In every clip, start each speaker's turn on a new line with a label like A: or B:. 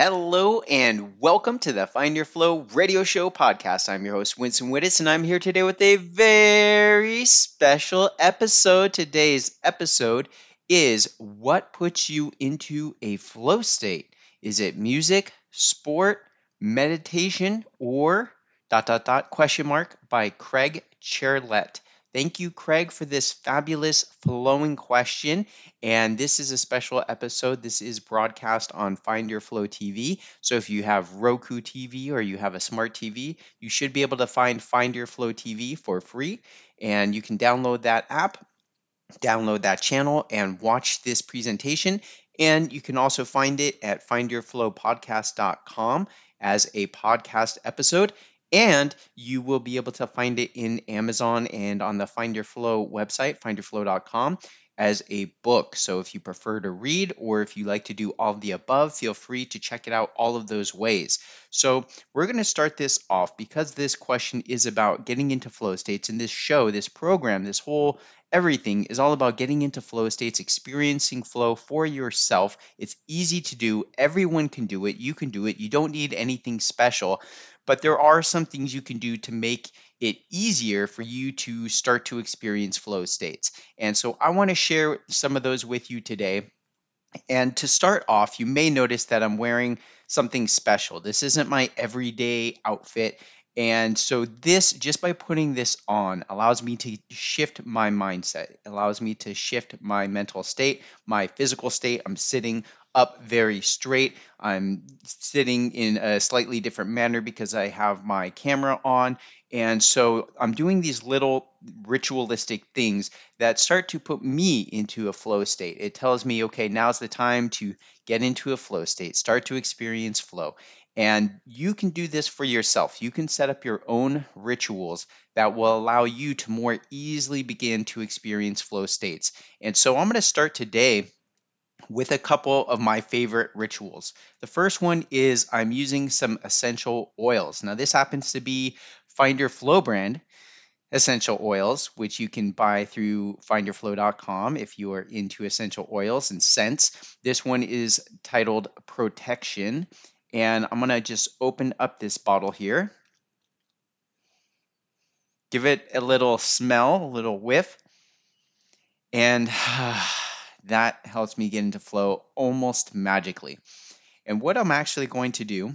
A: Hello and welcome to the Find Your Flow radio show podcast. I'm your host, Winston Wittes, and I'm here today with a very special episode. Today's episode is What Puts You into a Flow State? Is it music, sport, meditation, or dot dot dot question mark by Craig Chetler. Thank you, Craig, for this fabulous flowing question. And this is a special episode. This is broadcast on Find Your Flow TV. So if you have Roku TV or you have a smart TV, you should be able to find Find Your Flow TV for free. And you can download that app, download that channel, and watch this presentation. And you can also find it at findyourflowpodcast.com as a podcast episode and you will be able to find it in Amazon and on the Find Your Flow website, findyourflow.com, as a book. So if you prefer to read or if you like to do all of the above, feel free to check it out all of those ways. So we're going to start this off because this question is about getting into flow states. And this show, this program, this whole everything is all about getting into flow states, experiencing flow for yourself. It's easy to do. Everyone can do it. You can do it. You don't need anything special but there are some things you can do to make it easier for you to start to experience flow states. And so I want to share some of those with you today. And to start off, you may notice that I'm wearing something special. This isn't my everyday outfit. And so this, just by putting this on, allows me to shift my mindset, allows me to shift my mental state, my physical state. I'm sitting up very straight. I'm sitting in a slightly different manner because I have my camera on. And so I'm doing these little ritualistic things that start to put me into a flow state. It tells me, okay, now's the time to get into a flow state, start to experience flow. And you can do this for yourself. You can set up your own rituals that will allow you to more easily begin to experience flow states. And so I'm going to start today with a couple of my favorite rituals. The first one is I'm using some essential oils. Now, this happens to be Find Your Flow brand essential oils, which you can buy through findyourflow.com if you are into essential oils and scents. This one is titled Protection, and I'm going to just open up this bottle here. Give it a little smell, a little whiff. And that helps me get into flow almost magically. And what I'm actually going to do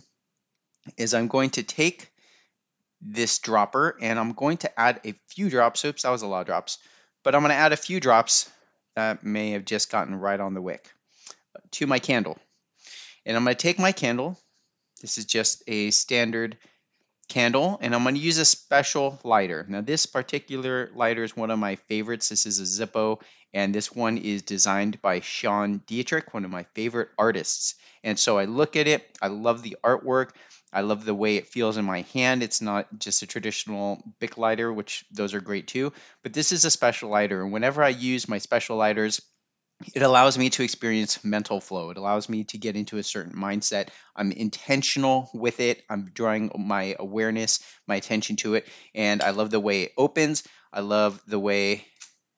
A: is I'm going to take this dropper and I'm going to add a few drops. Oops, that was a lot of drops. But I'm going to add a few drops that may have just gotten right on the wick to my candle. And I'm going to take my candle this is just a standard candle and I'm going to use a special lighter. Now this particular lighter is one of my favorites. This is a Zippo and this one is designed by Sean Dietrich, one of my favorite artists. And so I look at it, I love the artwork, I love the way it feels in my hand. It's not just a traditional Bic lighter, which those are great too, but this is a special lighter. And whenever I use my special lighters, it allows me to experience mental flow. It allows me to get into a certain mindset. I'm intentional with it. I'm drawing my awareness, my attention to it. And I love the way it opens. I love the way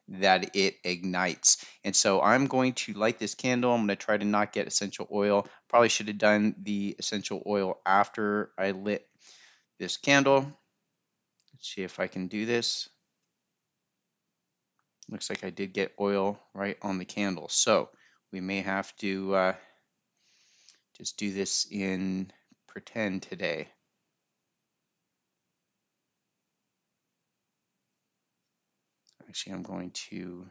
A: that it ignites. And so I'm going to light this candle. I'm going to try to not get essential oil. Probably should have done the essential oil after I lit this candle. Let's see if I can do this. Looks like I did get oil right on the candle. So we may have to uh, just do this in pretend today. Actually, I'm going to,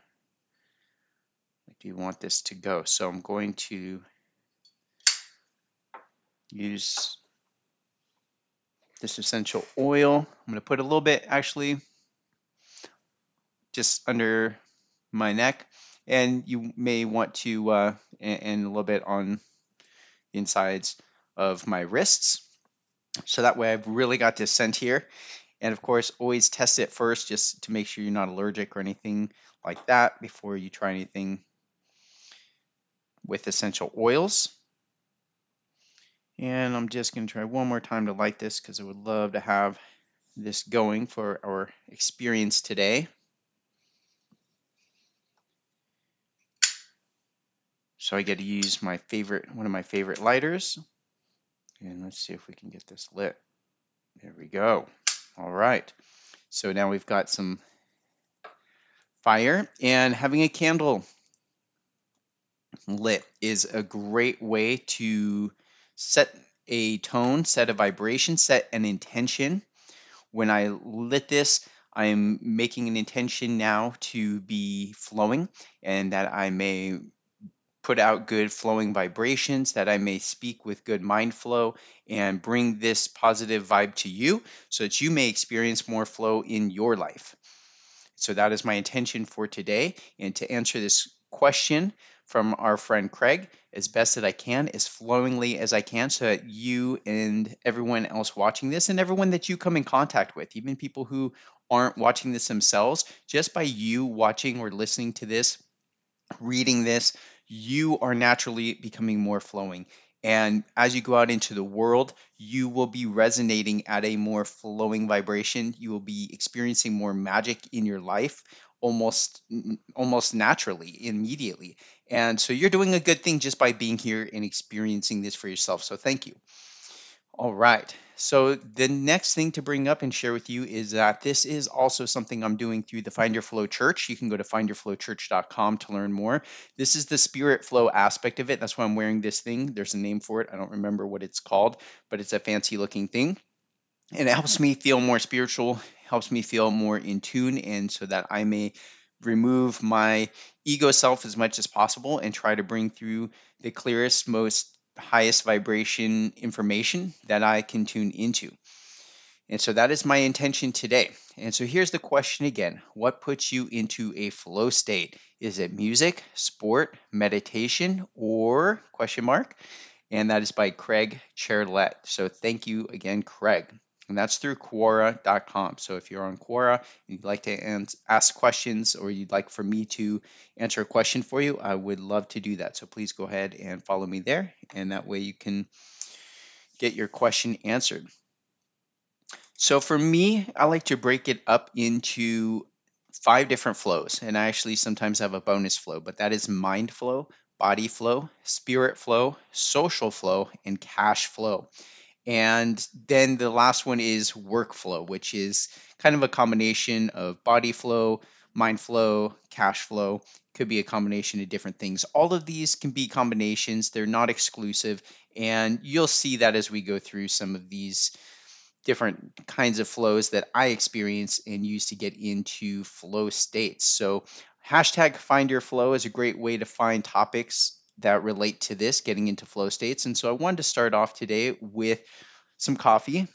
A: do you want this to go. So I'm going to use this essential oil. I'm going to put a little bit actually just under my neck. And you may want to, uh, and, and a little bit on the insides of my wrists. So that way I've really got this scent here. And of course, always test it first just to make sure you're not allergic or anything like that before you try anything with essential oils. And I'm just going to try one more time to light this because I would love to have this going for our experience today. So I get to use my favorite, one of my favorite lighters. And let's see if we can get this lit. There we go. All right. So now we've got some fire and having a candle lit is a great way to set a tone, set a vibration, set an intention. When I lit this, I'm making an intention now to be flowing and that I may put out good flowing vibrations, that I may speak with good mind flow and bring this positive vibe to you so that you may experience more flow in your life. So that is my intention for today. And to answer this question from our friend Craig as best that I can, as flowingly as I can, so that you and everyone else watching this and everyone that you come in contact with, even people who aren't watching this themselves, just by you watching or listening to this, reading this, you are naturally becoming more flowing. And as you go out into the world, you will be resonating at a more flowing vibration. You will be experiencing more magic in your life almost almost naturally, immediately. And so you're doing a good thing just by being here and experiencing this for yourself. So thank you. All right. So the next thing to bring up and share with you is that this is also something I'm doing through the Find Your Flow Church. You can go to findyourflowchurch.com to learn more. This is the spirit flow aspect of it. That's why I'm wearing this thing. There's a name for it. I don't remember what it's called, but it's a fancy looking thing. And it helps me feel more spiritual, helps me feel more in tune, and so that I may remove my ego self as much as possible and try to bring through the clearest, most highest vibration information that I can tune into. And so that is my intention today. And so here's the question again What puts you into a flow state? Is it music, sport, meditation, or question mark? And that is by Craig Chetler. So thank you again, Craig and that's through Quora.com. So if you're on Quora and you'd like to ask questions or you'd like for me to answer a question for you, I would love to do that. So please go ahead and follow me there, and that way you can get your question answered. So for me, I like to break it up into five different flows, and I actually sometimes have a bonus flow, but that is mind flow, body flow, spirit flow, social flow, and cash flow. And then the last one is workflow, which is kind of a combination of body flow, mind flow, cash flow. Could be a combination of different things. All of these can be combinations, they're not exclusive. And you'll see that as we go through some of these different kinds of flows that I experience and use to get into flow states. So, hashtag find your flow is a great way to find topics that relate to this, getting into flow states. And so I wanted to start off today with some coffee.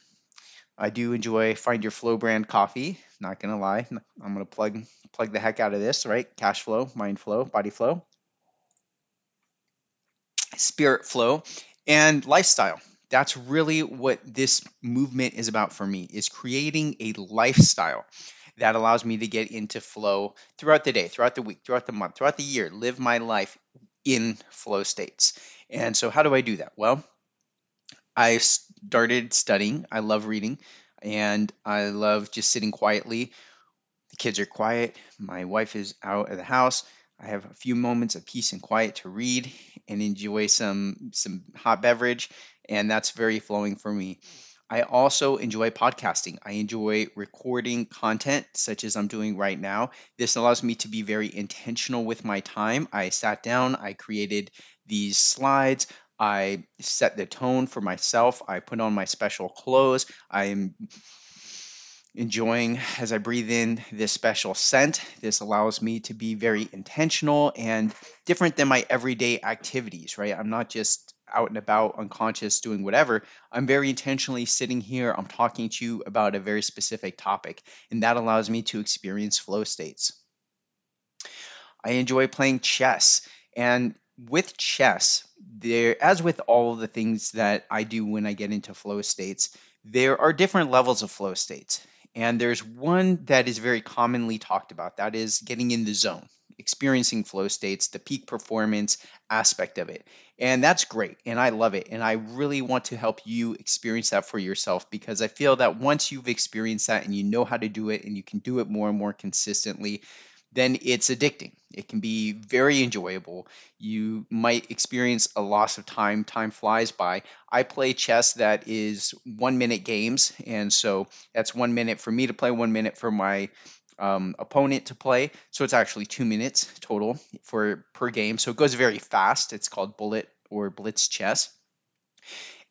A: I do enjoy Find Your Flow brand coffee. Not gonna lie, I'm gonna plug plug the heck out of this, right? Cash flow, mind flow, body flow, spirit flow, and lifestyle. That's really what this movement is about for me is creating a lifestyle that allows me to get into flow throughout the day, throughout the week, throughout the month, throughout the year, live my life in flow states. And so, how do I do that? Well, I started studying. I love reading and I love just sitting quietly. The kids are quiet. My wife is out of the house. I have a few moments of peace and quiet to read and enjoy some some hot beverage, and that's very flowing for me. I also enjoy podcasting. I enjoy recording content such as I'm doing right now. This allows me to be very intentional with my time. I sat down, I created these slides, I set the tone for myself, I put on my special clothes. I'm enjoying as I breathe in this special scent. This allows me to be very intentional and different than my everyday activities, right? I'm not just out and about, unconscious, doing whatever, I'm very intentionally sitting here. I'm talking to you about a very specific topic, and that allows me to experience flow states. I enjoy playing chess, and with chess, there, as with all the things that I do when I get into flow states, there are different levels of flow states. And there's one that is very commonly talked about that is getting in the zone experiencing flow states, the peak performance aspect of it. And that's great. And I love it. And I really want to help you experience that for yourself because I feel that once you've experienced that and you know how to do it and you can do it more and more consistently, then it's addicting. It can be very enjoyable. You might experience a loss of time. Time flies by. I play chess that is one minute games. And so that's one minute for me to play, one minute for my um, opponent to play. So it's actually two minutes total for per game. So it goes very fast. It's called bullet or blitz chess.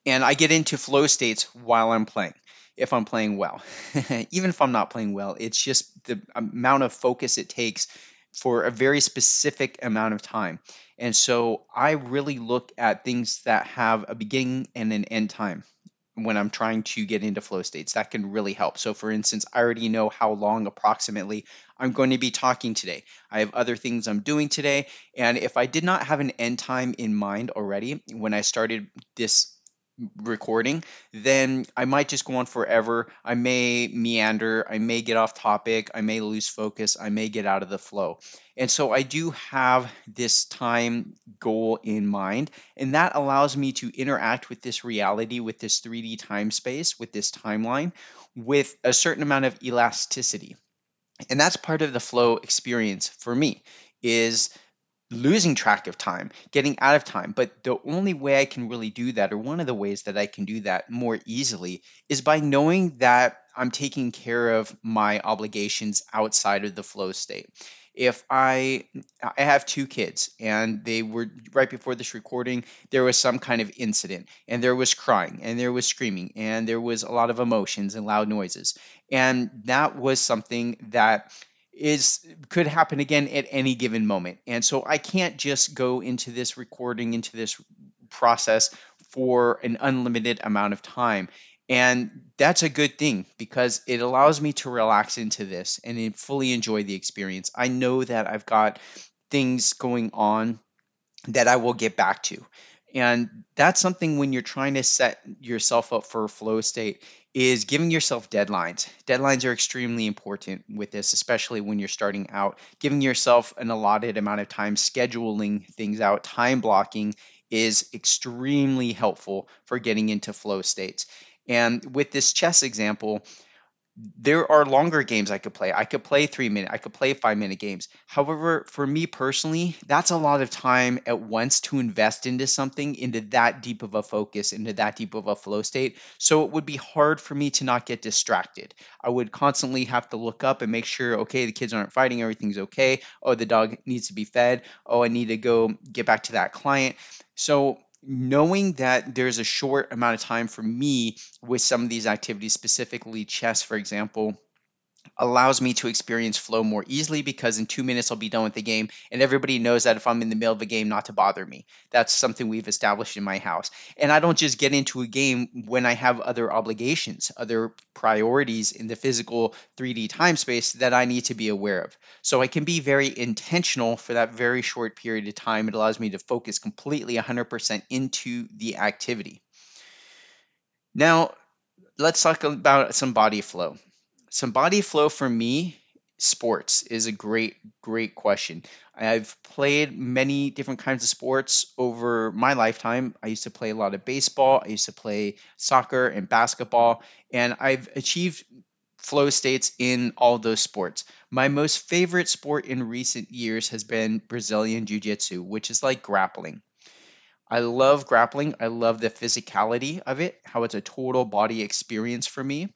A: And I get into flow states while I'm playing if I'm playing well. Even if I'm not playing well, it's just the amount of focus it takes for a very specific amount of time. And so I really look at things that have a beginning and an end time when I'm trying to get into flow states. That can really help. So, for instance, I already know how long approximately I'm going to be talking today. I have other things I'm doing today. And if I did not have an end time in mind already when I started this recording, then I might just go on forever. I may meander, I may get off topic, I may lose focus, I may get out of the flow. And so I do have this time goal in mind, and that allows me to interact with this reality, with this 3D time space, with this timeline, with a certain amount of elasticity. And that's part of the flow experience for me is losing track of time, getting out of time. But the only way I can really do that, or one of the ways that I can do that more easily, is by knowing that I'm taking care of my obligations outside of the flow state. If I I have two kids and they were right before this recording, there was some kind of incident and there was crying and there was screaming and there was a lot of emotions and loud noises. And that was something that is could happen again at any given moment. And so I can't just go into this recording, into this process for an unlimited amount of time. And that's a good thing because it allows me to relax into this and fully enjoy the experience. I know that I've got things going on that I will get back to. And that's something when you're trying to set yourself up for a flow state is giving yourself deadlines. Deadlines are extremely important with this, especially when you're starting out. Giving yourself an allotted amount of time, scheduling things out, time blocking is extremely helpful for getting into flow states. And with this chess example, there are longer games I could play. I could play three minute, I could play five minute games. However, for me personally, that's a lot of time at once to invest into something, into that deep of a focus, into that deep of a flow state. So it would be hard for me to not get distracted. I would constantly have to look up and make sure, okay, the kids aren't fighting, everything's okay. Oh, the dog needs to be fed. Oh, I need to go get back to that client. So knowing that there's a short amount of time for me with some of these activities, specifically chess, for example, allows me to experience flow more easily because in two minutes I'll be done with the game. And everybody knows that if I'm in the middle of a game, not to bother me. That's something we've established in my house. And I don't just get into a game when I have other obligations, other priorities in the physical 3D time space that I need to be aware of. So I can be very intentional for that very short period of time. It allows me to focus completely 100% into the activity. Now, let's talk about some body flow some body flow for me sports is a great great question. I've played many different kinds of sports over my lifetime. I used to play a lot of baseball i used to play soccer and basketball and i've achieved flow states in all those sports. My most favorite sport in recent years has been brazilian jiu-jitsu which is like grappling. I love grappling. I love the physicality of it, how it's a total body experience for me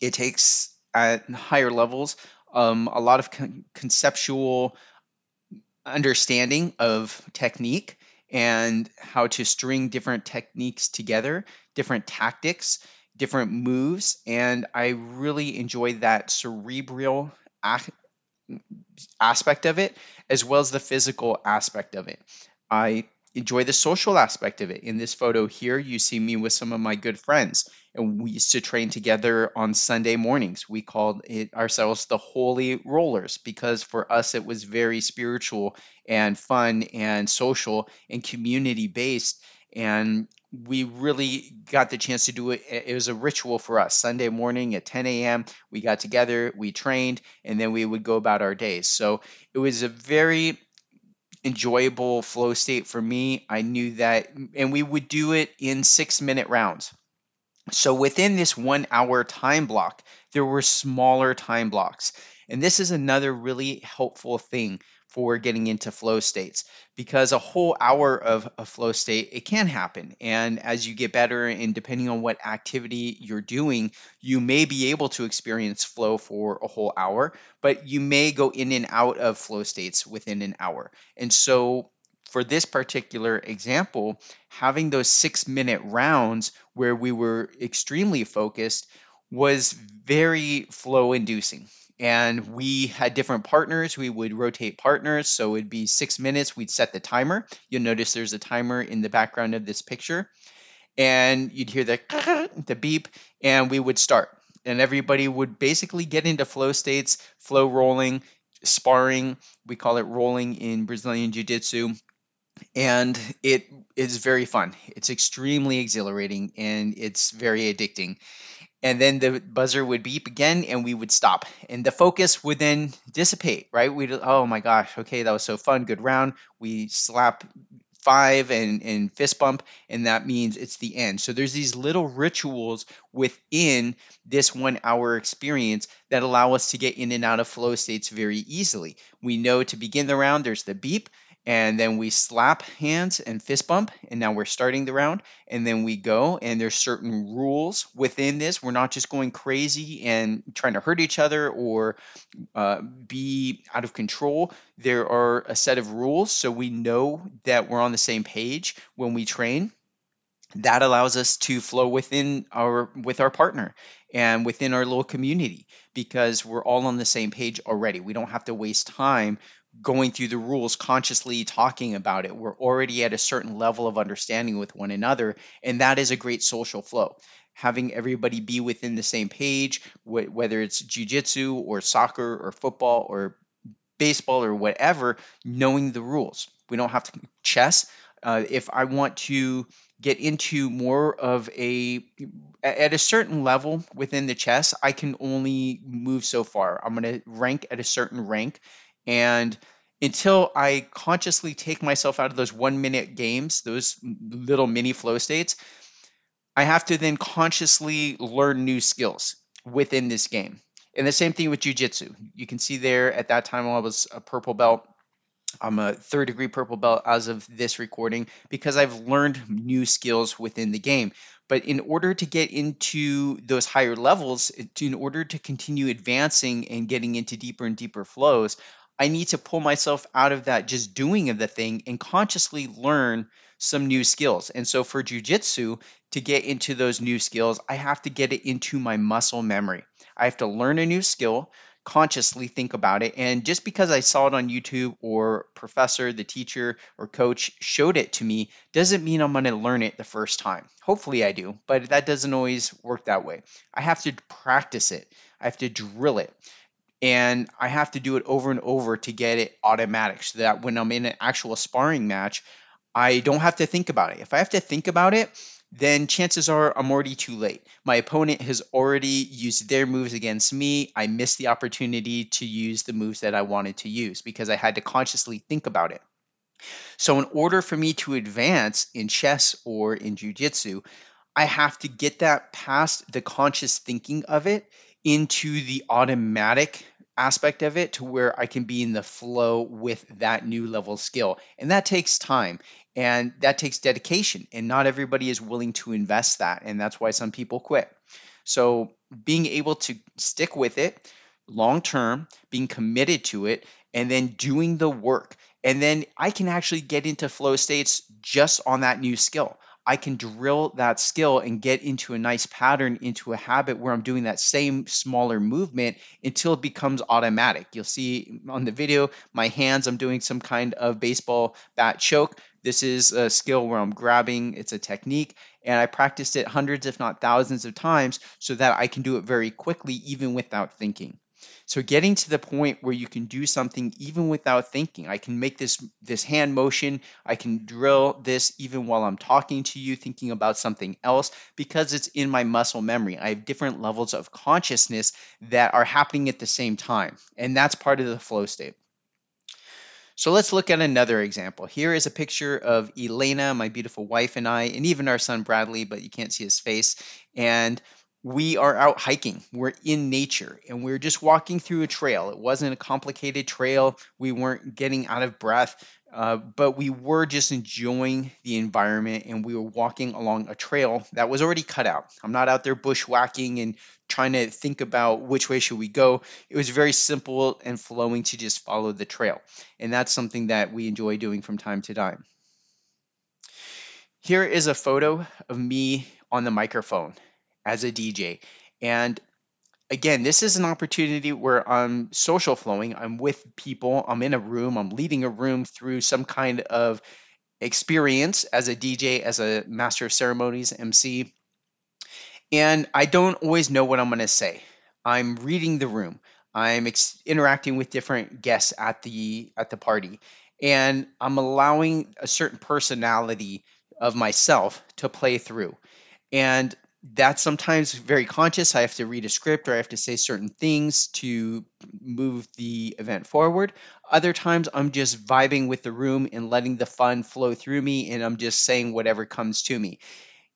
A: it takes at higher levels um, a lot of con- conceptual understanding of technique and how to string different techniques together, different tactics, different moves. And I really enjoy that cerebral aspect of it as well as the physical aspect of it. I enjoy the social aspect of it. In this photo here, you see me with some of my good friends, and we used to train together on Sunday mornings. We called it ourselves the Holy Rollers because for us it was very spiritual and fun and social and community based. And we really got the chance to do it. It was a ritual for us. Sunday morning at 10 a.m., we got together, we trained, and then we would go about our days. So it was a very enjoyable flow state for me. I knew that, and we would do it in six minute rounds. So within this one hour time block, there were smaller time blocks. And this is another really helpful thing for getting into flow states. Because a whole hour of a flow state it can happen. And as you get better and depending on what activity you're doing you may be able to experience flow for a whole hour but you may go in and out of flow states within an hour. And so for this particular example, having those six minute rounds where we were extremely focused was very flow inducing. And we had different partners. We would rotate partners. So it'd be six minutes. We'd set the timer. You'll notice there's a timer in the background of this picture. And you'd hear the, the beep, and we would start. And everybody would basically get into flow states, flow rolling, sparring. We call it rolling in Brazilian Jiu Jitsu and it is very fun. It's extremely exhilarating and it's very addicting. And then the buzzer would beep again and we would stop. And the focus would then dissipate, right? We'd, oh my gosh, okay, that was so fun, good round. We slap five and, and fist bump, and that means it's the end. So there's these little rituals within this one hour experience that allow us to get in and out of flow states very easily. We know to begin the round, there's the beep and then we slap hands and fist bump and now we're starting the round. And then we go and there's certain rules within this. We're not just going crazy and trying to hurt each other or uh, be out of control. There are a set of rules so we know that we're on the same page when we train. That allows us to flow within our with our partner and within our little community because we're all on the same page already. We don't have to waste time going through the rules consciously talking about it. We're already at a certain level of understanding with one another and that is a great social flow. Having everybody be within the same page wh- whether it's jiu-jitsu or soccer or football or baseball or whatever knowing the rules. We don't have to chess. Uh, if i want to get into more of a at a certain level within the chess i can only move so far. I'm going to rank at a certain rank and until I consciously take myself out of those one minute games, those little mini flow states, I have to then consciously learn new skills within this game. And the same thing with jujitsu. You can see there at that time I was a purple belt. I'm a third degree purple belt as of this recording because I've learned new skills within the game. But in order to get into those higher levels, in order to continue advancing and getting into deeper and deeper flows, I need to pull myself out of that just doing of the thing and consciously learn some new skills. And so for jujitsu, to get into those new skills, I have to get it into my muscle memory. I have to learn a new skill, consciously think about it. And just because I saw it on YouTube or professor, the teacher, or coach showed it to me doesn't mean I'm going to learn it the first time. Hopefully I do, but that doesn't always work that way. I have to practice it, I have to drill it and I have to do it over and over to get it automatic so that when I'm in an actual sparring match, I don't have to think about it. If I have to think about it, then chances are I'm already too late. My opponent has already used their moves against me. I missed the opportunity to use the moves that I wanted to use because I had to consciously think about it. So, in order for me to advance in chess or in jujitsu, I have to get that past the conscious thinking of it into the automatic aspect of it to where I can be in the flow with that new level skill. And that takes time and that takes dedication. And not everybody is willing to invest that. And that's why some people quit. So being able to stick with it long term, being committed to it, and then doing the work. And then I can actually get into flow states just on that new skill. I can drill that skill and get into a nice pattern, into a habit where I'm doing that same smaller movement until it becomes automatic. You'll see on the video, my hands, I'm doing some kind of baseball bat choke. This is a skill where I'm grabbing, it's a technique, and I practiced it hundreds, if not thousands of times so that I can do it very quickly, even without thinking. So getting to the point where you can do something even without thinking. I can make this this hand motion, I can drill this even while I'm talking to you thinking about something else because it's in my muscle memory. I have different levels of consciousness that are happening at the same time. And that's part of the flow state. So let's look at another example. Here is a picture of Elena, my beautiful wife, and I, and even our son Bradley, but you can't see his face. And we are out hiking. We're in nature and we're just walking through a trail. It wasn't a complicated trail. We weren't getting out of breath, uh, but we were just enjoying the environment and we were walking along a trail that was already cut out. I'm not out there bushwhacking and trying to think about which way should we go. It was very simple and flowing to just follow the trail. And that's something that we enjoy doing from time to time. Here is a photo of me on the microphone as a DJ. And again, this is an opportunity where I'm social flowing. I'm with people, I'm in a room, I'm leading a room through some kind of experience as a DJ, as a master of ceremonies, MC. And I don't always know what I'm going to say. I'm reading the room. I'm ex- interacting with different guests at the at the party and I'm allowing a certain personality of myself to play through. And that's sometimes very conscious. I have to read a script or I have to say certain things to move the event forward. Other times I'm just vibing with the room and letting the fun flow through me and I'm just saying whatever comes to me.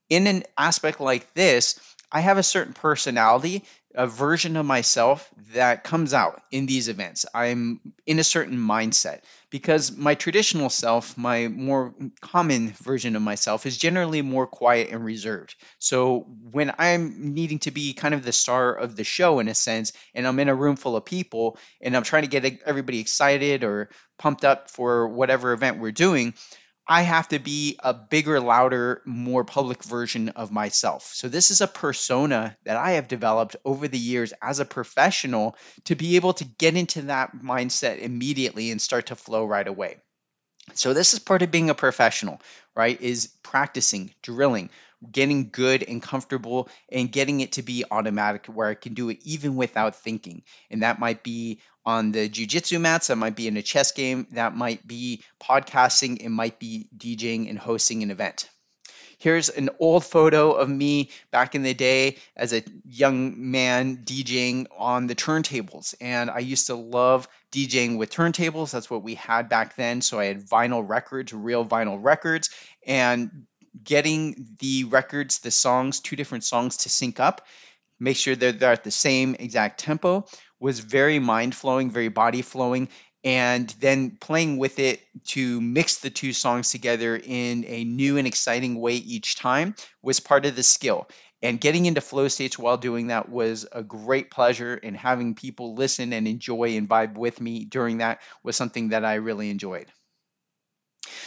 A: In an aspect like this, I have a certain personality a version of myself that comes out in these events. I'm in a certain mindset because my traditional self, my more common version of myself, is generally more quiet and reserved. So when I'm needing to be kind of the star of the show in a sense, and I'm in a room full of people and I'm trying to get everybody excited or pumped up for whatever event we're doing, I have to be a bigger, louder, more public version of myself. So, this is a persona that I have developed over the years as a professional to be able to get into that mindset immediately and start to flow right away. So, this is part of being a professional, right? Is practicing, drilling, getting good and comfortable and getting it to be automatic where I can do it even without thinking. And that might be on the jujitsu mats, that might be in a chess game, that might be podcasting, it might be DJing and hosting an event. Here's an old photo of me back in the day as a young man DJing on the turntables. And I used to love DJing with turntables. That's what we had back then. So I had vinyl records, real vinyl records. And getting the records, the songs, two different songs to sync up, make sure that they're at the same exact tempo, was very mind flowing, very body flowing. And then playing with it to mix the two songs together in a new and exciting way each time was part of the skill. And getting into flow states while doing that was a great pleasure, and having people listen and enjoy and vibe with me during that was something that I really enjoyed.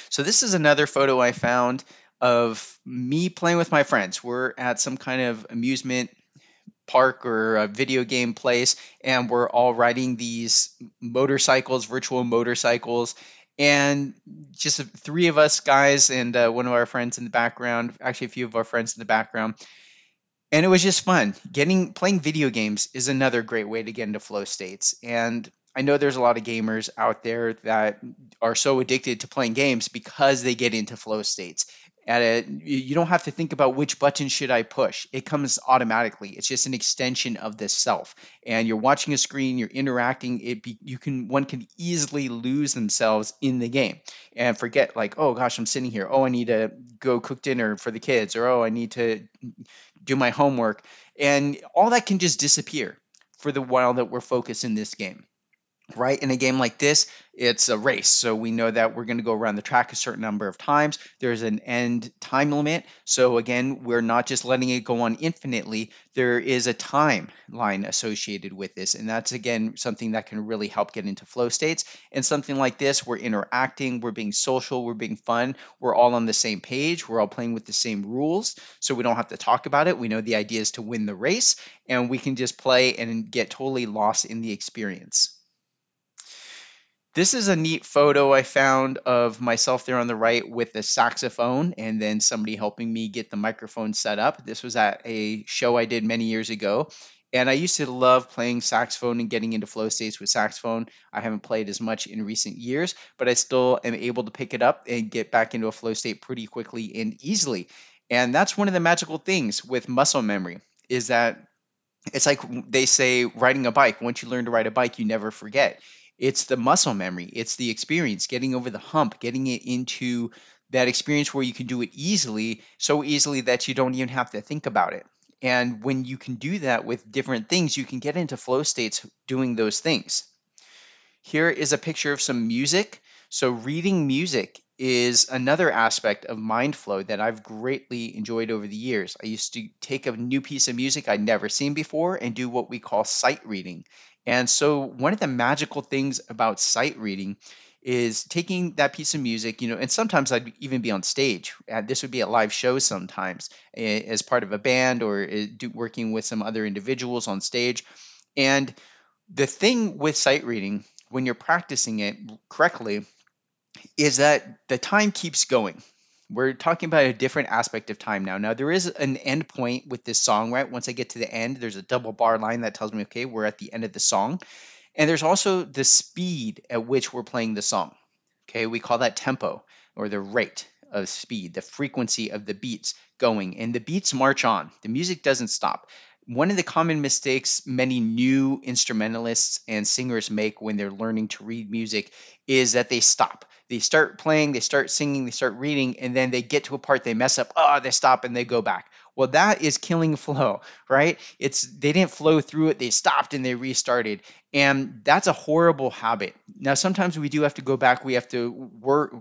A: So, this is another photo I found of me playing with my friends. We're at some kind of amusement park or a video game place, and we're all riding these motorcycles, virtual motorcycles. And just three of us guys and uh, one of our friends in the background, actually, a few of our friends in the background. And it was just fun. Getting playing video games is another great way to get into flow states. And I know there's a lot of gamers out there that are so addicted to playing games because they get into flow states at it you don't have to think about which button should i push. It comes automatically. It's just an extension of the self. And you're watching a screen you're interacting it be, you can one can easily lose themselves in the game and forget like oh gosh i'm sitting here. Oh i need to go cook dinner for the kids or oh i need to do my homework. And all that can just disappear for the while that we're focused in this game right? In a game like this, it's a race. So we know that we're going to go around the track a certain number of times. There's an end time limit. So again, we're not just letting it go on infinitely. There is a timeline associated with this. And that's again something that can really help get into flow states. And something like this, we're interacting, we're being social, we're being fun, we're all on the same page, we're all playing with the same rules. So we don't have to talk about it. We know the idea is to win the race, and we can just play and get totally lost in the experience. This is a neat photo I found of myself there on the right with the saxophone and then somebody helping me get the microphone set up. This was at a show I did many years ago. And I used to love playing saxophone and getting into flow states with saxophone. I haven't played as much in recent years, but I still am able to pick it up and get back into a flow state pretty quickly and easily. And that's one of the magical things with muscle memory is that it's like they say riding a bike. Once you learn to ride a bike, you never forget it's the muscle memory, it's the experience, getting over the hump, getting it into that experience where you can do it easily, so easily that you don't even have to think about it. And when you can do that with different things, you can get into flow states doing those things. Here is a picture of some music. So, reading music is another aspect of mind flow that I've greatly enjoyed over the years. I used to take a new piece of music I'd never seen before and do what we call sight reading. And so, one of the magical things about sight reading is taking that piece of music, you know, and sometimes I'd even be on stage. This would be a live show sometimes eh, as part of a band or eh, working with some other individuals on stage. And the thing with sight reading, when you're practicing it correctly, is that the time keeps going. We're talking about a different aspect of time now. Now, there is an end point with this song, right? Once I get to the end, there's a double bar line that tells me, okay, we're at the end of the song. And there's also the speed at which we're playing the song. Okay, we call that tempo or the rate of speed, the frequency of the beats going. And the beats march on, the music doesn't stop. One of the common mistakes many new instrumentalists and singers make when they're learning to read music is that they stop. They start playing, they start singing, they start reading, and then they get to a part, they mess up, oh, they stop and they go back. Well, that is killing flow, right? It's they didn't flow through it, they stopped and they restarted. And that's a horrible habit. Now, sometimes we do have to go back, we have to work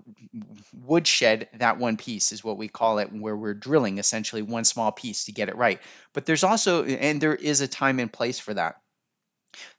A: woodshed that one piece is what we call it, where we're drilling essentially one small piece to get it right. But there's also, and there is a time and place for that.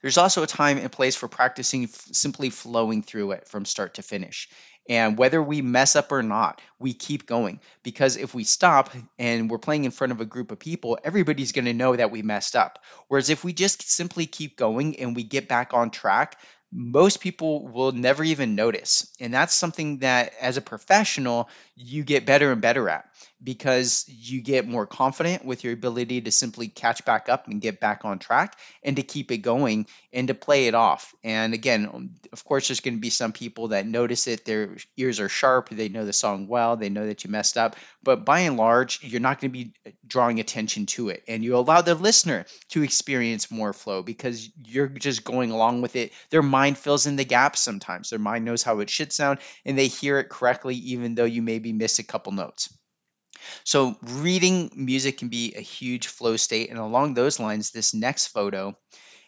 A: There's also a time and place for practicing simply flowing through it from start to finish. And whether we mess up or not, we keep going because if we stop and we're playing in front of a group of people, everybody's going to know that we messed up. Whereas if we just simply keep going and we get back on track, most people will never even notice. And that's something that, as a professional, you get better and better at because you get more confident with your ability to simply catch back up and get back on track and to keep it going and to play it off. And again, of course, there's going to be some people that notice it, their ears are sharp, they know the song well, they know that you messed up. But by and large, you're not going to be drawing attention to it. And you allow the listener to experience more flow because you're just going along with it. Their mind fills in the gaps sometimes. Their mind knows how it should sound and they hear it correctly, even though you maybe miss a couple notes. So, reading music can be a huge flow state. And along those lines, this next photo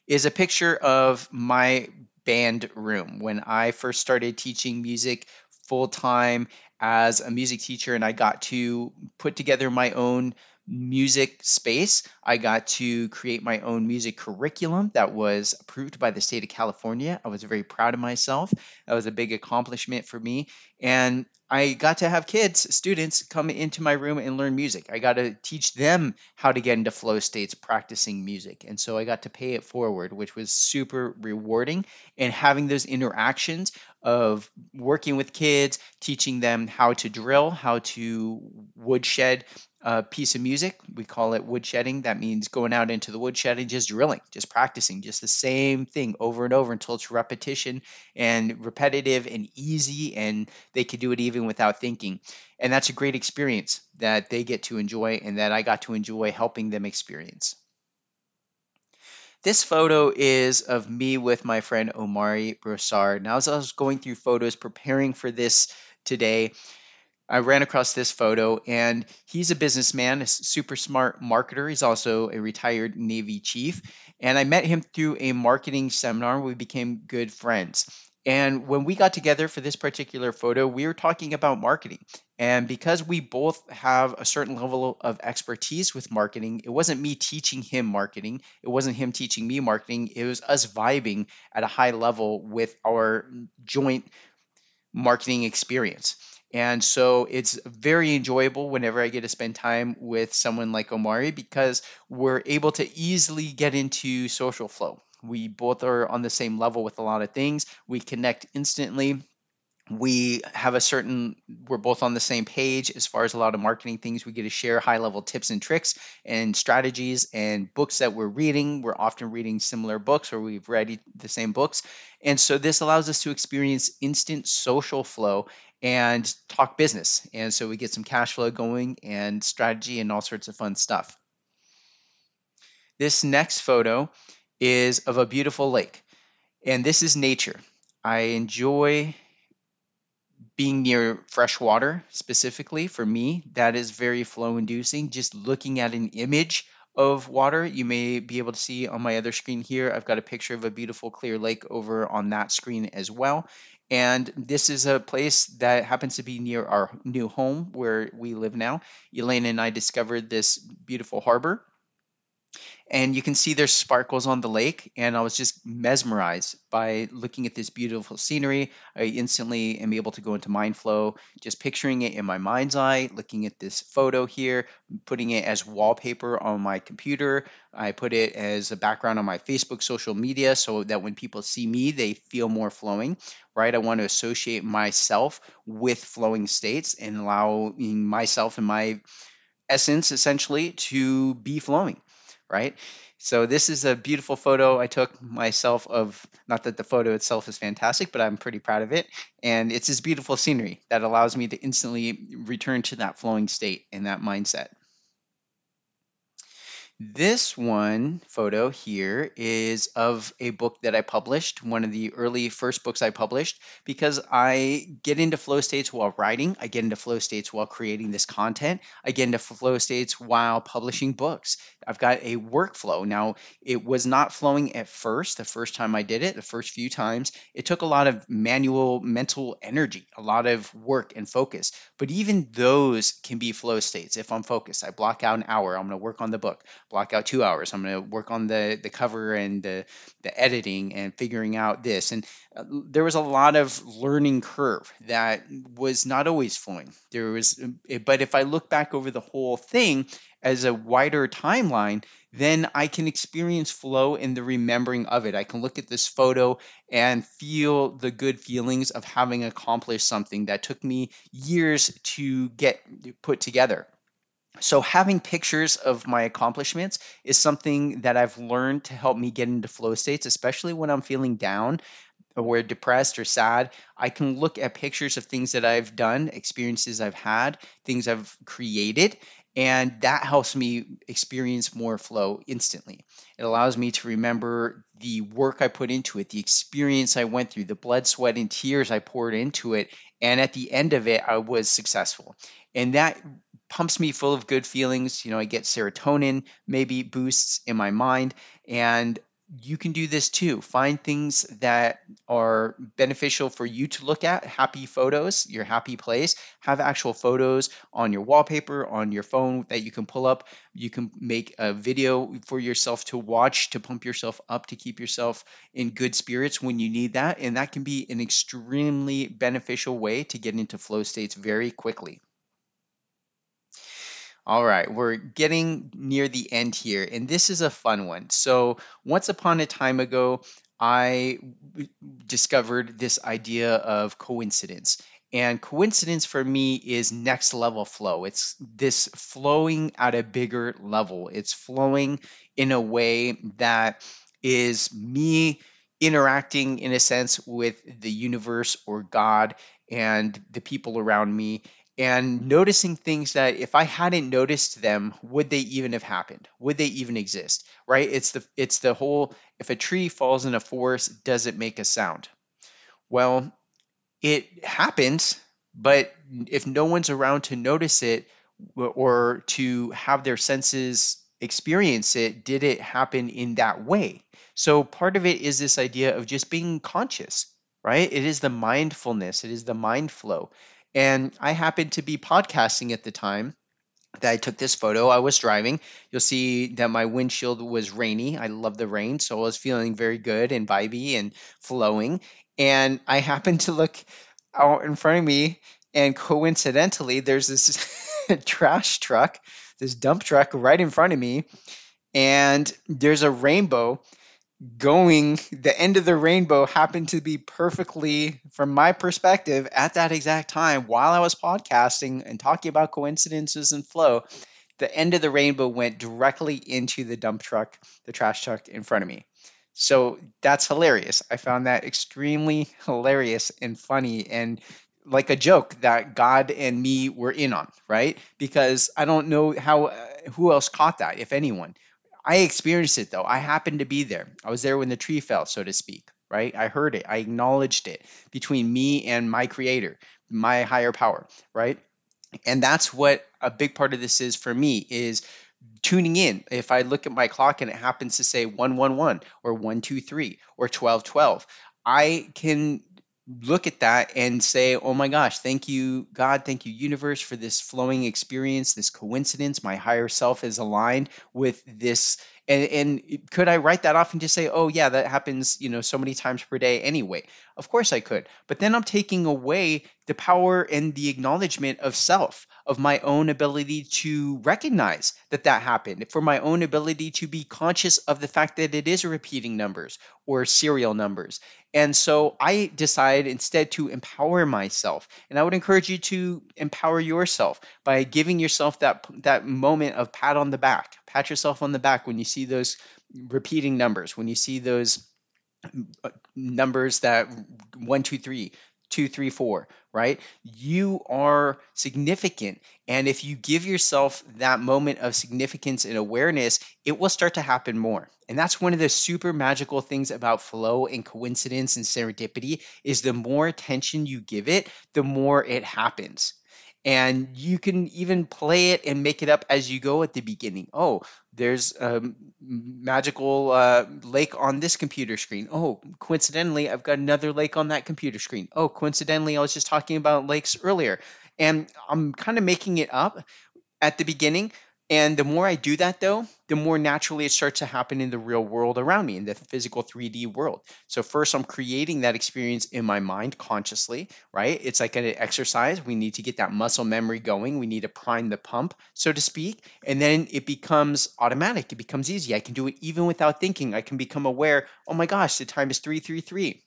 A: is a picture of my band room when I first started teaching music full time as a music teacher, and I got to put together my own music space. I got to create my own music curriculum that was approved by the state of California. I was very proud of myself. That was a big accomplishment for me. And I got to have kids, students, come into my room and learn music. I got to teach them how to get into flow states practicing music. And so I got to pay it forward, which was super rewarding. And having those interactions of working with kids, teaching them how to drill, how to woodshed a piece of music. We call it woodshedding. That means going out into the woodshed and just drilling, just practicing, just the same thing over and over until it's repetition and repetitive and easy, and they can do it even without thinking. And that's a great experience that they get to enjoy and that I got to enjoy helping them experience. This photo is of me with my friend Omari Broussard. Now, as I was going through photos preparing for this today, I ran across this photo, and he's a businessman, a super smart marketer. He's also a retired Navy chief. And I met him through a marketing seminar. We became good friends. And when we got together for this particular photo, we were talking about marketing. And because we both have a certain level of expertise with marketing, it wasn't me teaching him marketing, it wasn't him teaching me marketing, it was us vibing at a high level with our joint marketing experience. And so it's very enjoyable whenever I get to spend time with someone like Omari because we're able to easily get into social flow. We both are on the same level with a lot of things. We connect instantly we have a certain we're both on the same page as far as a lot of marketing things we get to share high level tips and tricks and strategies and books that we're reading we're often reading similar books or we've read the same books and so this allows us to experience instant social flow and talk business and so we get some cash flow going and strategy and all sorts of fun stuff this next photo is of a beautiful lake and this is nature i enjoy being near fresh water specifically for me that is very flow inducing just looking at an image of water. You may be able to see on my other screen here, I've got a picture of a beautiful clear lake over on that screen as well. And this is a place that happens to be near our new home where we live now. Elaine and I discovered this beautiful harbor and you can see there's sparkles on the lake and i was just mesmerized by looking at this beautiful scenery. I instantly am able to go into mind flow just picturing it in my mind's eye looking at this photo here putting it as wallpaper on my computer. I put it as a background on my facebook social media so that when people see me they feel more flowing right? I want to associate myself with flowing states and allowing myself and my essence essentially to be flowing right? So this is a beautiful photo I took myself of, not that the photo itself is fantastic, but I'm pretty proud of it. And it's this beautiful scenery that allows me to instantly return to that flowing state and that mindset. This one photo here is of a book that I published, one of the early first books I published, because I get into flow states while writing. I get into flow states while creating this content. I get into flow states while publishing books. I've got a workflow. Now, it was not flowing at first, the first time I did it, the first few times. It took a lot of manual mental energy, a lot of work and focus. But even those can be flow states. If I'm focused, I block out an hour, I'm going to work on the book block out two hours. I'm going to work on the the cover and the the editing and figuring out this. And uh, there was a lot of learning curve that was not always flowing. There was, uh, but if I look back over the whole thing as a wider timeline, then I can experience flow in the remembering of it. I can look at this photo and feel the good feelings of having accomplished something that took me years to get put together. So, having pictures of my accomplishments is something that I've learned to help me get into flow states, especially when I'm feeling down or depressed or sad. I can look at pictures of things that I've done, experiences I've had, things I've created, and that helps me experience more flow instantly. It allows me to remember the work I put into it, the experience I went through, the blood, sweat, and tears I poured into it. And at the end of it, I was successful. And that pumps me full of good feelings. You know, I get serotonin, maybe boosts in my mind. And you can do this too. Find things that are beneficial for you to look at, happy photos, your happy place. Have actual photos on your wallpaper, on your phone that you can pull up. You can make a video for yourself to watch to pump yourself up to keep yourself in good spirits when you need that. And that can be an extremely beneficial way to get into flow states very quickly. All right, we're getting near the end here, and this is a fun one. So, once upon a time ago, I discovered this idea of coincidence. And coincidence for me is next level flow. It's this flowing at a bigger level. It's flowing in a way that is me interacting, in a sense, with the universe or God and the people around me and noticing things that if I hadn't noticed them, would they even have happened? Would they even exist? Right? It's the it's the whole if a tree falls in a forest, does it make a sound? Well, it happens, but if no one's around to notice it or to have their senses experience it, did it happen in that way? So part of it is this idea of just being conscious, right? It is the mindfulness, it is the mind flow. And I happened to be podcasting at the time that I took this photo. I was driving. You'll see that my windshield was rainy. I love the rain, so I was feeling very good and vibey and flowing. And I happened to look out in front of me, and coincidentally, there's this trash truck, this dump truck right in front of me, and there's a rainbow going the end of the rainbow happened to be perfectly from my perspective at that exact time while I was podcasting and talking about coincidences and flow the end of the rainbow went directly into the dump truck the trash truck in front of me. So that's hilarious. I found that extremely hilarious and funny and like a joke that god and me were in on right? Because i don't know how uh, who else caught that if anyone I experienced it though. I happened to be there. I was there when the tree fell, so to speak, right? I heard it. I acknowledged it between me and my creator, my higher power, right? and that's what a big part of this is for me is tuning in if i look at my clock and it happens to say 111 or 123 or 1212 i can look at that and say oh my gosh thank you god thank you universe for this flowing experience this coincidence. My higher self is aligned with this and, and could i write that off and just say oh yeah that happens you know so many times per day anyway of course i could but then i'm taking away the power and the acknowledgement of self of my own ability to recognize that that happened for my own ability to be conscious of the fact that it is repeating numbers or serial numbers and so I decide instead to empower myself. And I would encourage you to empower yourself by giving yourself that that moment of pat on the back. Pat yourself on the back when you see those repeating numbers, when you see those uh, numbers that one, two, three, two, three, four, right? You are significant. And if you give yourself that moment of significance and awareness, it will start to happen more. And that's one of the super magical things about flow and coincidence and serendipity is the more attention you give it, the more it happens and you can even play it and make it up as you go at the beginning. Oh, there's a magical uh, lake on this computer screen. Oh, coincidentally, I've got another lake on that computer screen. Oh, coincidentally, I was just talking about lakes earlier. And I'm kind of making it up at the beginning and the more I do that, though, the more naturally it starts to happen in the real world around me, in the physical 3D world. So, first, I'm creating that experience in my mind consciously, right? It's like an exercise. We need to get that muscle memory going. We need to prime the pump, so to speak. And then it becomes automatic. It becomes easy. I can do it even without thinking. I can become aware oh my gosh, the time is 333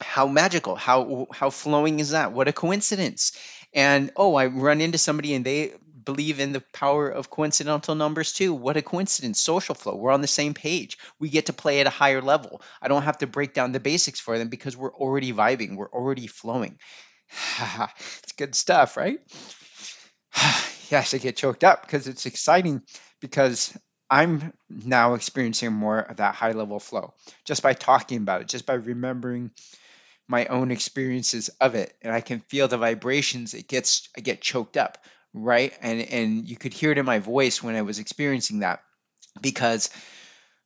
A: how magical how how flowing is that what a coincidence and oh i run into somebody and they believe in the power of coincidental numbers too. What a coincidence. Social flow. We're on the same page. We get to play at a higher level. I don't have to break down the basics for them because we're already vibing. We're already flowing. it's good stuff, right? yes, I get choked up because it's exciting because I'm now experiencing more of that high level flow just by talking about it, just by remembering my own experiences of it and I can feel the vibrations it gets I get choked up right? And and you could hear it in my voice when I was experiencing that because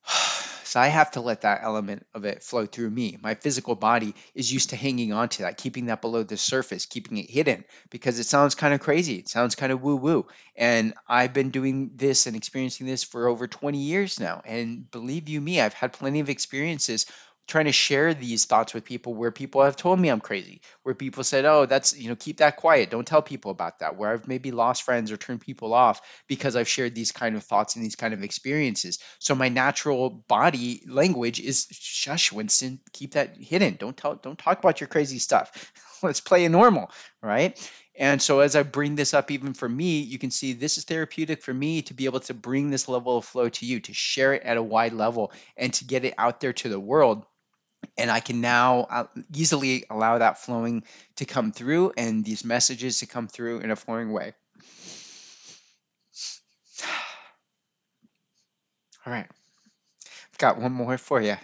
A: so I have to let that element of it flow through me. My physical body is used to hanging on to that, keeping that below the surface, keeping it hidden because it sounds kind of crazy. It sounds kind of woo woo. And I've been doing this and experiencing this for over 20 years now. And believe you me, I've had plenty of experiences trying to share these thoughts with people where people have told me I'm crazy, where people said, "Oh, that's you know, keep that quiet. Don't tell people about that." Where I've maybe lost friends or turned people off because I've shared these kind of thoughts and these kind of experiences. So my natural body language is shush, Winston, keep that hidden. Don't tell don't talk about your crazy stuff. Let's play a normal, right? And so as I bring this up even for me, you can see this is therapeutic for me to be able to bring this level of flow to you, to share it at a wide level and to get it out there to the world and I can now uh, easily allow that flowing to come through and these messages to come through in a flowing way. All right, I've got one more for you.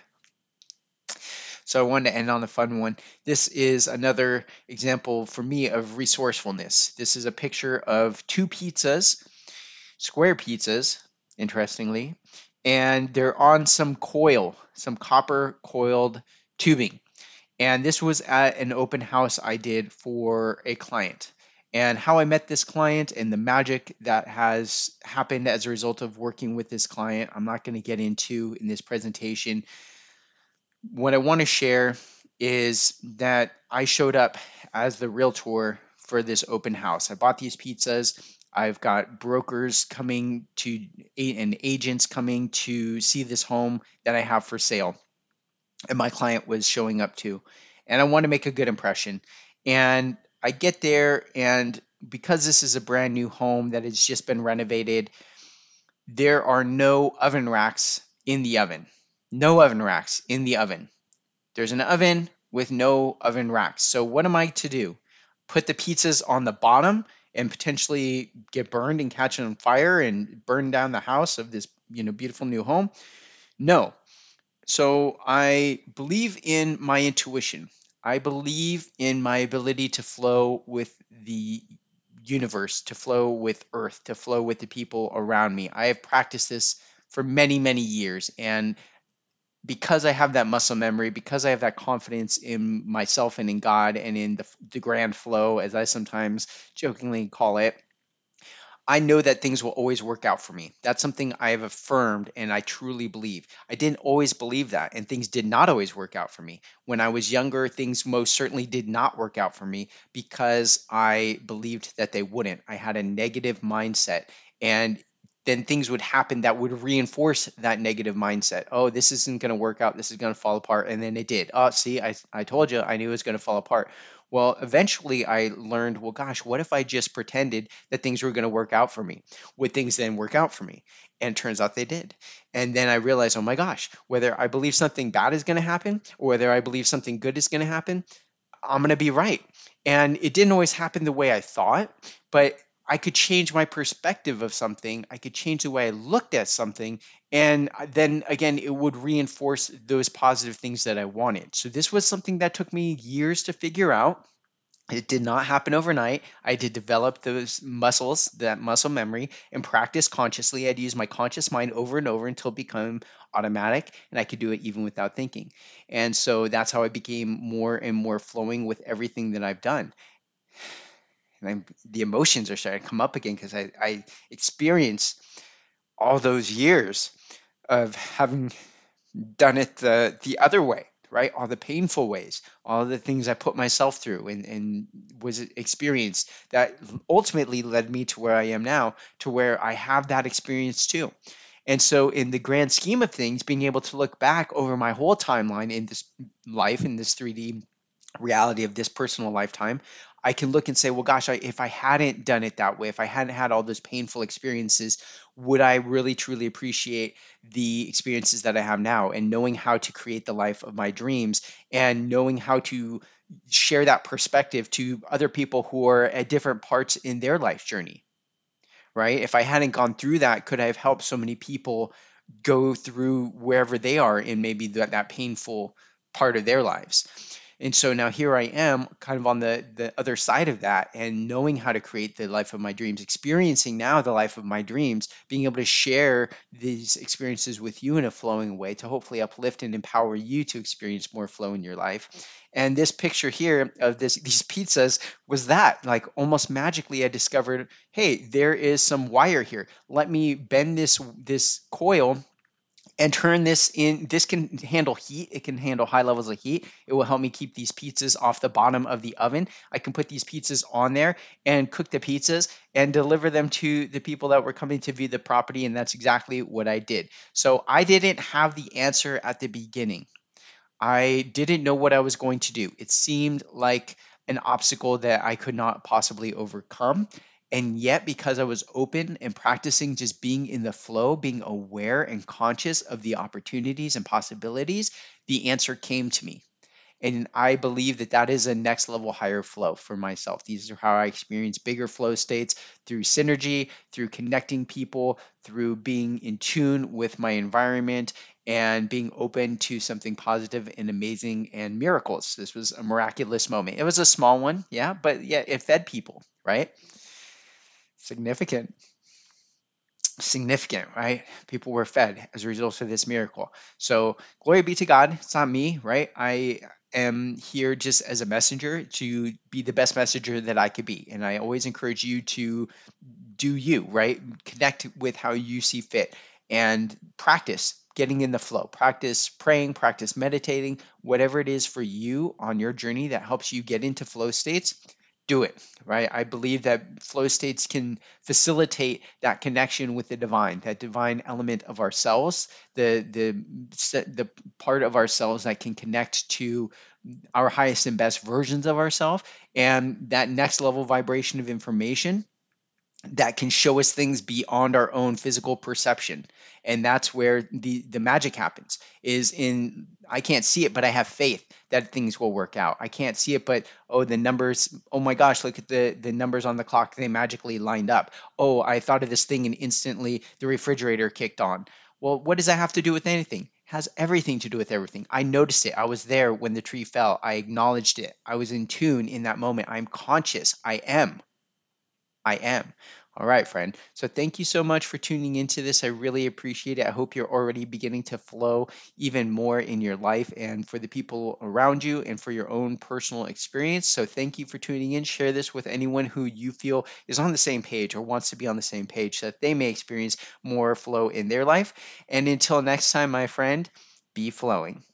A: So I wanted to end on a fun one. This is another example for me of resourcefulness. This is a picture of two pizzas, square pizzas, interestingly, and they're on some coil, some copper coiled tubing. And this was at an open house I did for a client. And how I met this client and the magic that has happened as a result of working with this client, I'm not going to get into in this presentation. What I want to share is that I showed up as the realtor for this open house. I bought these pizzas. I've got brokers coming to and agents coming to see this home that I have for sale. And my client was showing up to. And I want to make a good impression. And I get there, and because this is a brand new home that has just been renovated, there are no oven racks in the oven. No oven racks in the oven. There's an oven with no oven racks. So, what am I to do? Put the pizzas on the bottom and potentially get burned and catch on fire and burn down the house of this you know beautiful new home no so i believe in my intuition i believe in my ability to flow with the universe, to flow with earth, to flow with the people around me. I have practiced this for many, many years. And because I have that muscle memory, because I have that confidence in myself and in God and in the, the grand flow, as I sometimes jokingly call it, I know that things will always work out for me. That's something I have affirmed and I truly believe. I didn't always believe that, and things did not always work out for me. When I was younger, things most certainly did not work out for me because I believed that they wouldn't. I had a negative mindset. And then things would happen that would reinforce that negative mindset. Oh, this isn't going to work out. This is going to fall apart. And then it did. Oh, see, I, I told you, I knew it was going to fall apart. Well, eventually I learned, well, gosh, what if I just pretended that things were going to work out for me? Would things then work out for me? And turns out they did. And then I realized, oh my gosh, whether I believe something bad is going to happen or whether I believe something good is going to happen, I'm going to be right. And it didn't always happen the way I thought, but I could change my perspective of something. I could change the way I looked at something. And uh, then again, it would reinforce those positive things that I wanted. So this was something that took me years to figure out. It did not happen overnight. I did develop those muscles, that muscle memory, and practice consciously. I'd use my conscious mind over and over until it became automatic, and I could do it even without thinking. And so that's how I became more and more flowing with everything that I've done and I'm, the emotions are starting to come up again because I, I experienced all those years of having done it the, the other way, right? All the painful ways, all the things I put myself through and, and was experienced that ultimately led me to where I am now, to where I have that experience too. And so, in the grand scheme of things, being able to look back over my whole timeline in this life, in this 3D reality of this personal lifetime, I can look and say, well, gosh, I, if I hadn't done it that way, if I hadn't had all those painful experiences, would I really truly appreciate the experiences that I have now? And knowing how to create the life of my dreams and knowing how to share that perspective to other people who are at different parts in their life journey, right? If I hadn't gone through that, could I have helped so many people go through wherever they are in maybe that, that painful part of their lives? And so now here I am, kind of on the the other side of that, and knowing how to create the life of my dreams, experiencing now the life of my dreams, being able to share these experiences with you in a flowing way to hopefully uplift and empower you to experience more flow in your life. And this picture here of this these pizzas was that like almost magically I discovered, hey, there is some wire here. Let me bend this this coil and turn this in. This can handle heat. It can handle high levels of heat. It will help me keep these pizzas off the bottom of the oven. I can put these pizzas on there and cook the pizzas and deliver them to the people that were coming to view the property. And that's exactly what I did. So I didn't have the answer at the beginning. I didn't know what I was going to do. It seemed like an obstacle that I could not possibly overcome. And yet, because I was open and practicing just being in the flow, being aware and conscious of the opportunities and possibilities, the answer came to me. And I believe that that is a next level higher flow for myself. These are how I experience bigger flow states through synergy, through connecting people, through being in tune with my environment, and being open to something positive and amazing and miracles. This was a miraculous moment. It was a small one, yeah, but yeah, it fed people, right? Significant significant, right? People were fed as a result of this miracle. So, glory be to God. It's not me, right? I am here just as a messenger to be the best messenger that I could be. And I always encourage you to do you, right? Connect with how you see fit and practice getting in the flow. Practice praying, practice meditating, whatever it is for you on your journey that helps you get into flow states do it right? I believe that flow states can facilitate that connection with the divine that divine element of ourselves the the the part of ourselves that can connect to our highest and best versions of ourselves and that next level vibration of information that can show us things beyond our own physical perception and that's where the the magic happens is in i can't see it but i have faith that things will work out i can't see it but oh the numbers oh my gosh look at the the numbers on the clock they magically lined up oh i thought of this thing and instantly the refrigerator kicked on well what does that have to do with anything has everything to do with everything. I noticed it. I was there when the tree fell. I acknowledged it. I was in tune in that moment. I'm conscious. I am I am. All right, friend. So thank you so much for tuning into this. I really appreciate it. I hope you're already beginning to flow even more in your life and for the people around you and for your own personal experience. So thank you for tuning in. Share this with anyone who you feel is on the same page or wants to be on the same page so that they may experience more flow in their life. And until next time, my friend, be flowing.